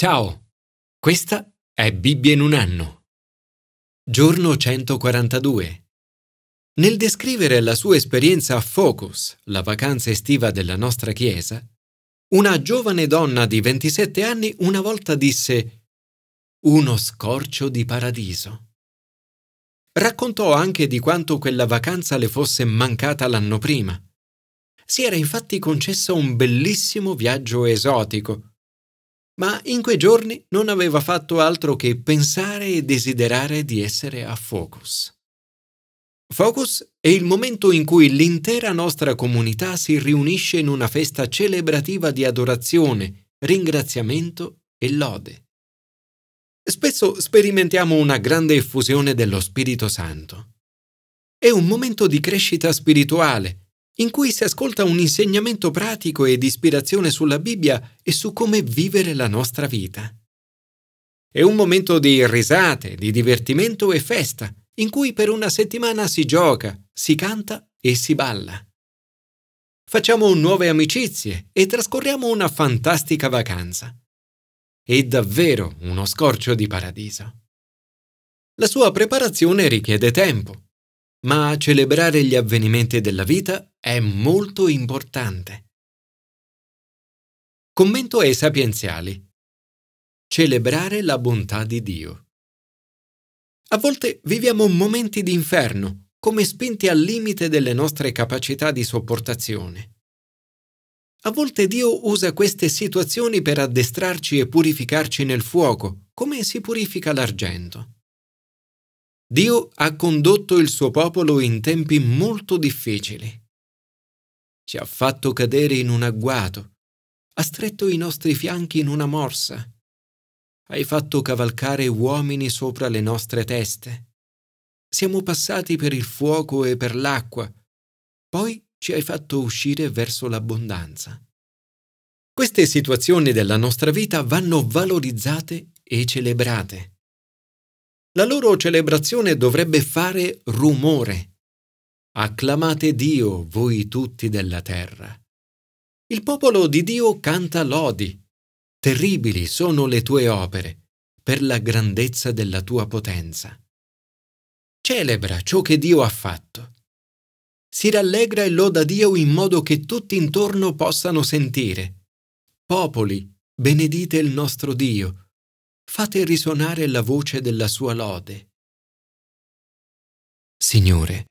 Ciao, questa è Bibbia in un anno. Giorno 142. Nel descrivere la sua esperienza a Focus, la vacanza estiva della nostra chiesa, una giovane donna di 27 anni una volta disse uno scorcio di paradiso. Raccontò anche di quanto quella vacanza le fosse mancata l'anno prima. Si era infatti concessa un bellissimo viaggio esotico, ma in quei giorni non aveva fatto altro che pensare e desiderare di essere a Focus. Focus è il momento in cui l'intera nostra comunità si riunisce in una festa celebrativa di adorazione, ringraziamento e lode. Spesso sperimentiamo una grande effusione dello Spirito Santo. È un momento di crescita spirituale, in cui si ascolta un insegnamento pratico e di ispirazione sulla Bibbia e su come vivere la nostra vita. È un momento di risate, di divertimento e festa, in cui per una settimana si gioca, si canta e si balla. Facciamo nuove amicizie e trascorriamo una fantastica vacanza. È davvero uno scorcio di paradiso. La sua preparazione richiede tempo, ma celebrare gli avvenimenti della vita è molto importante. Commento ai sapienziali. Celebrare la bontà di Dio. A volte viviamo momenti di inferno, come spinti al limite delle nostre capacità di sopportazione. A volte Dio usa queste situazioni per addestrarci e purificarci nel fuoco, come si purifica l'argento. Dio ha condotto il suo popolo in tempi molto difficili. Ci ha fatto cadere in un agguato, ha stretto i nostri fianchi in una morsa. Hai fatto cavalcare uomini sopra le nostre teste. Siamo passati per il fuoco e per l'acqua, poi ci hai fatto uscire verso l'abbondanza. Queste situazioni della nostra vita vanno valorizzate e celebrate. La loro celebrazione dovrebbe fare rumore. Acclamate Dio, voi tutti della terra. Il popolo di Dio canta lodi. Terribili sono le tue opere, per la grandezza della tua potenza. Celebra ciò che Dio ha fatto si rallegra e loda Dio in modo che tutti intorno possano sentire. Popoli, benedite il nostro Dio, fate risuonare la voce della sua lode. Signore,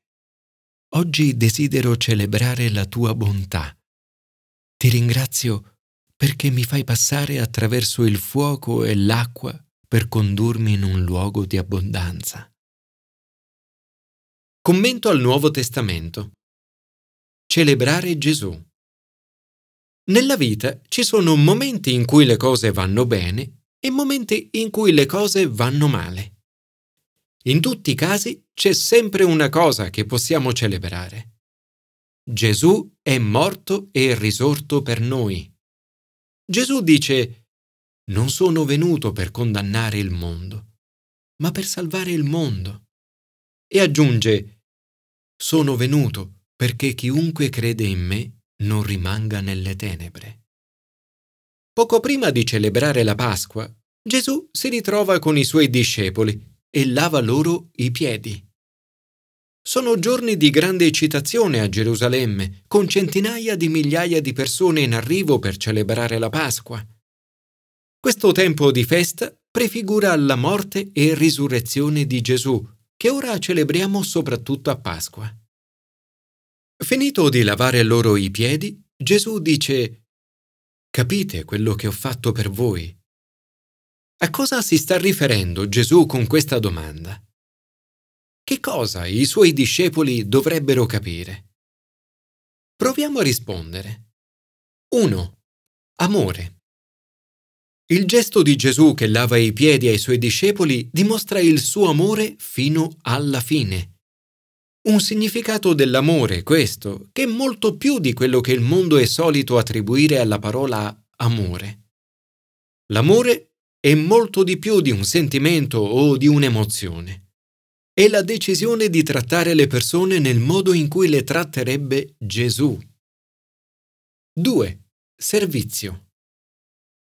oggi desidero celebrare la tua bontà. Ti ringrazio perché mi fai passare attraverso il fuoco e l'acqua per condurmi in un luogo di abbondanza. Commento al Nuovo Testamento. Celebrare Gesù. Nella vita ci sono momenti in cui le cose vanno bene e momenti in cui le cose vanno male. In tutti i casi c'è sempre una cosa che possiamo celebrare. Gesù è morto e risorto per noi. Gesù dice, non sono venuto per condannare il mondo, ma per salvare il mondo. E aggiunge, sono venuto perché chiunque crede in me non rimanga nelle tenebre. Poco prima di celebrare la Pasqua, Gesù si ritrova con i suoi discepoli e lava loro i piedi. Sono giorni di grande eccitazione a Gerusalemme, con centinaia di migliaia di persone in arrivo per celebrare la Pasqua. Questo tempo di festa prefigura la morte e risurrezione di Gesù, che ora celebriamo soprattutto a Pasqua. Finito di lavare loro i piedi, Gesù dice, Capite quello che ho fatto per voi? A cosa si sta riferendo Gesù con questa domanda? Che cosa i suoi discepoli dovrebbero capire? Proviamo a rispondere. 1. Amore. Il gesto di Gesù che lava i piedi ai suoi discepoli dimostra il suo amore fino alla fine. Un significato dell'amore, questo, che è molto più di quello che il mondo è solito attribuire alla parola amore. L'amore è molto di più di un sentimento o di un'emozione. È la decisione di trattare le persone nel modo in cui le tratterebbe Gesù. 2. Servizio.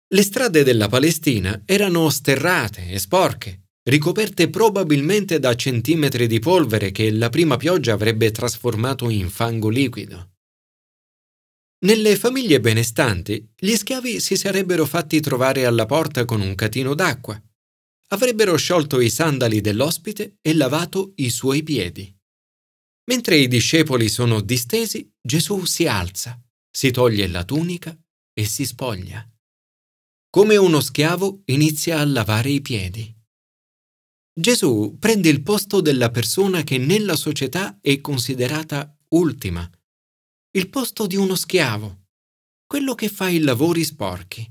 Le strade della Palestina erano sterrate e sporche, ricoperte probabilmente da centimetri di polvere che la prima pioggia avrebbe trasformato in fango liquido. Nelle famiglie benestanti, gli schiavi si sarebbero fatti trovare alla porta con un catino d'acqua. Avrebbero sciolto i sandali dell'ospite e lavato i suoi piedi. Mentre i discepoli sono distesi, Gesù si alza, si toglie la tunica e si spoglia. Come uno schiavo inizia a lavare i piedi. Gesù prende il posto della persona che nella società è considerata ultima il posto di uno schiavo, quello che fa i lavori sporchi.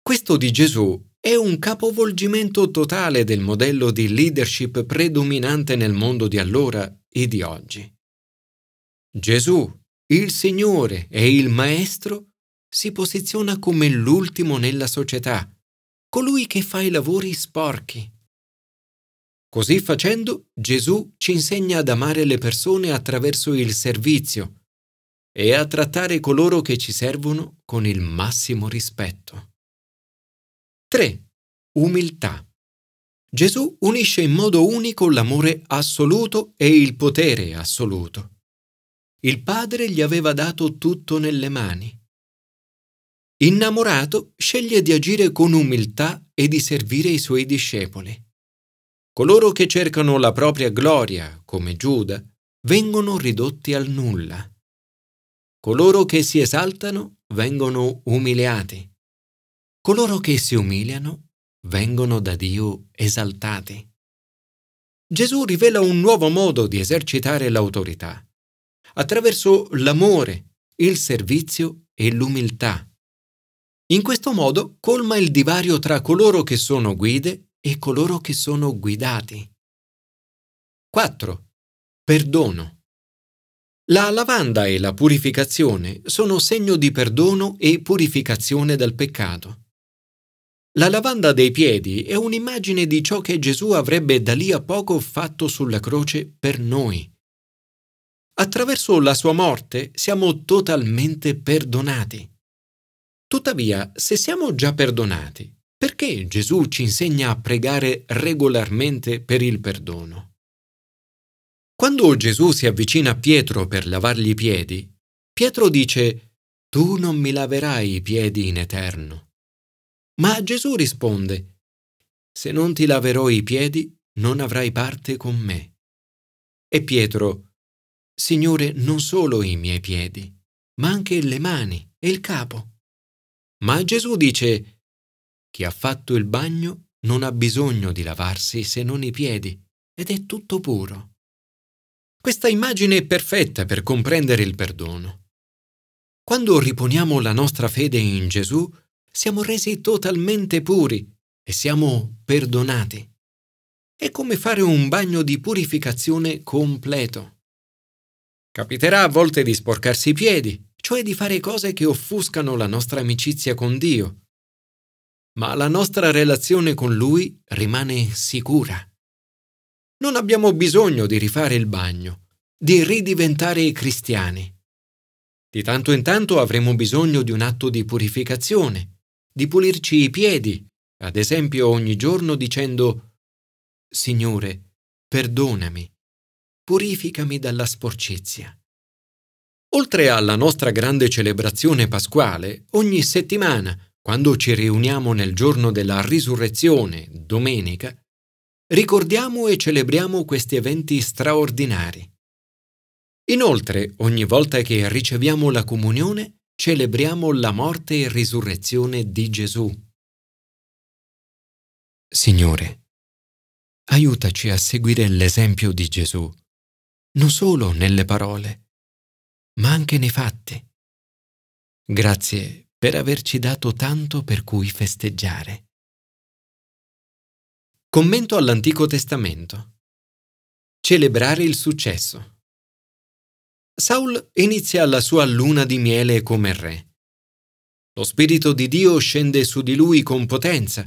Questo di Gesù è un capovolgimento totale del modello di leadership predominante nel mondo di allora e di oggi. Gesù, il Signore e il Maestro, si posiziona come l'ultimo nella società, colui che fa i lavori sporchi. Così facendo, Gesù ci insegna ad amare le persone attraverso il servizio, e a trattare coloro che ci servono con il massimo rispetto. 3. Umiltà. Gesù unisce in modo unico l'amore assoluto e il potere assoluto. Il Padre gli aveva dato tutto nelle mani. Innamorato, sceglie di agire con umiltà e di servire i suoi discepoli. Coloro che cercano la propria gloria, come Giuda, vengono ridotti al nulla. Coloro che si esaltano vengono umiliati. Coloro che si umiliano vengono da Dio esaltati. Gesù rivela un nuovo modo di esercitare l'autorità, attraverso l'amore, il servizio e l'umiltà. In questo modo colma il divario tra coloro che sono guide e coloro che sono guidati. 4. Perdono. La lavanda e la purificazione sono segno di perdono e purificazione dal peccato. La lavanda dei piedi è un'immagine di ciò che Gesù avrebbe da lì a poco fatto sulla croce per noi. Attraverso la sua morte siamo totalmente perdonati. Tuttavia, se siamo già perdonati, perché Gesù ci insegna a pregare regolarmente per il perdono? Quando Gesù si avvicina a Pietro per lavargli i piedi, Pietro dice, Tu non mi laverai i piedi in eterno. Ma Gesù risponde, Se non ti laverò i piedi, non avrai parte con me. E Pietro, Signore, non solo i miei piedi, ma anche le mani e il capo. Ma Gesù dice, Chi ha fatto il bagno non ha bisogno di lavarsi se non i piedi, ed è tutto puro. Questa immagine è perfetta per comprendere il perdono. Quando riponiamo la nostra fede in Gesù, siamo resi totalmente puri e siamo perdonati. È come fare un bagno di purificazione completo. Capiterà a volte di sporcarsi i piedi, cioè di fare cose che offuscano la nostra amicizia con Dio, ma la nostra relazione con Lui rimane sicura. Non abbiamo bisogno di rifare il bagno, di ridiventare cristiani. Di tanto in tanto avremo bisogno di un atto di purificazione, di pulirci i piedi, ad esempio ogni giorno dicendo Signore, perdonami, purificami dalla sporcizia. Oltre alla nostra grande celebrazione pasquale, ogni settimana, quando ci riuniamo nel giorno della risurrezione, domenica, ricordiamo e celebriamo questi eventi straordinari. Inoltre, ogni volta che riceviamo la comunione, celebriamo la morte e risurrezione di Gesù. Signore, aiutaci a seguire l'esempio di Gesù, non solo nelle parole, ma anche nei fatti. Grazie per averci dato tanto per cui festeggiare. Commento all'Antico Testamento. Celebrare il successo. Saul inizia la sua luna di miele come re. Lo Spirito di Dio scende su di lui con potenza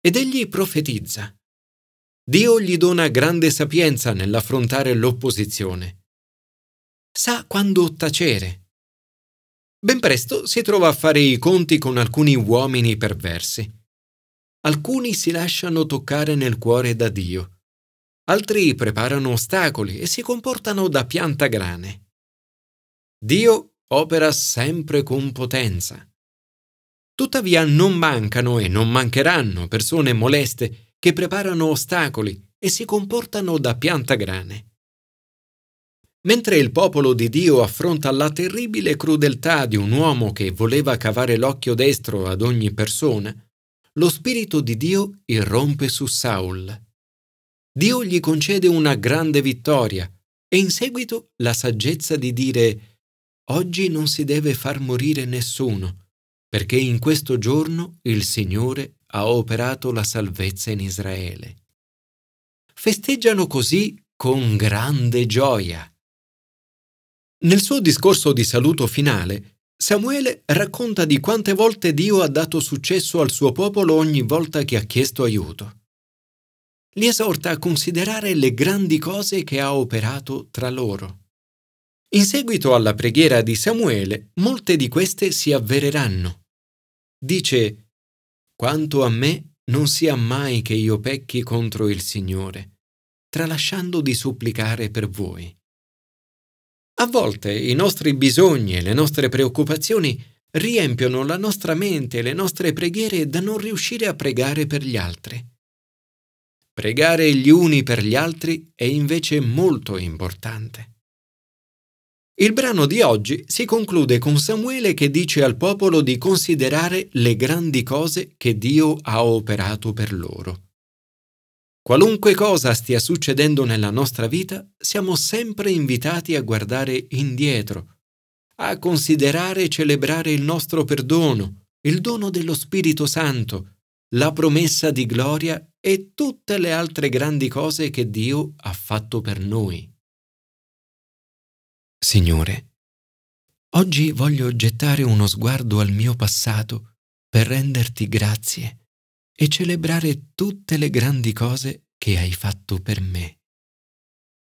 ed egli profetizza. Dio gli dona grande sapienza nell'affrontare l'opposizione. Sa quando tacere. Ben presto si trova a fare i conti con alcuni uomini perversi. Alcuni si lasciano toccare nel cuore da Dio, altri preparano ostacoli e si comportano da piantagrane. Dio opera sempre con potenza. Tuttavia non mancano e non mancheranno persone moleste che preparano ostacoli e si comportano da piantagrane. Mentre il popolo di Dio affronta la terribile crudeltà di un uomo che voleva cavare l'occhio destro ad ogni persona, lo Spirito di Dio irrompe su Saul. Dio gli concede una grande vittoria e in seguito la saggezza di dire Oggi non si deve far morire nessuno, perché in questo giorno il Signore ha operato la salvezza in Israele. Festeggiano così con grande gioia. Nel suo discorso di saluto finale, Samuele racconta di quante volte Dio ha dato successo al suo popolo ogni volta che ha chiesto aiuto. Li esorta a considerare le grandi cose che ha operato tra loro. In seguito alla preghiera di Samuele, molte di queste si avvereranno. Dice, Quanto a me non sia mai che io pecchi contro il Signore, tralasciando di supplicare per voi. A volte i nostri bisogni e le nostre preoccupazioni riempiono la nostra mente e le nostre preghiere da non riuscire a pregare per gli altri. Pregare gli uni per gli altri è invece molto importante. Il brano di oggi si conclude con Samuele che dice al popolo di considerare le grandi cose che Dio ha operato per loro. Qualunque cosa stia succedendo nella nostra vita, siamo sempre invitati a guardare indietro, a considerare e celebrare il nostro perdono, il dono dello Spirito Santo, la promessa di gloria e tutte le altre grandi cose che Dio ha fatto per noi. Signore, oggi voglio gettare uno sguardo al mio passato per renderti grazie e celebrare tutte le grandi cose che hai fatto per me.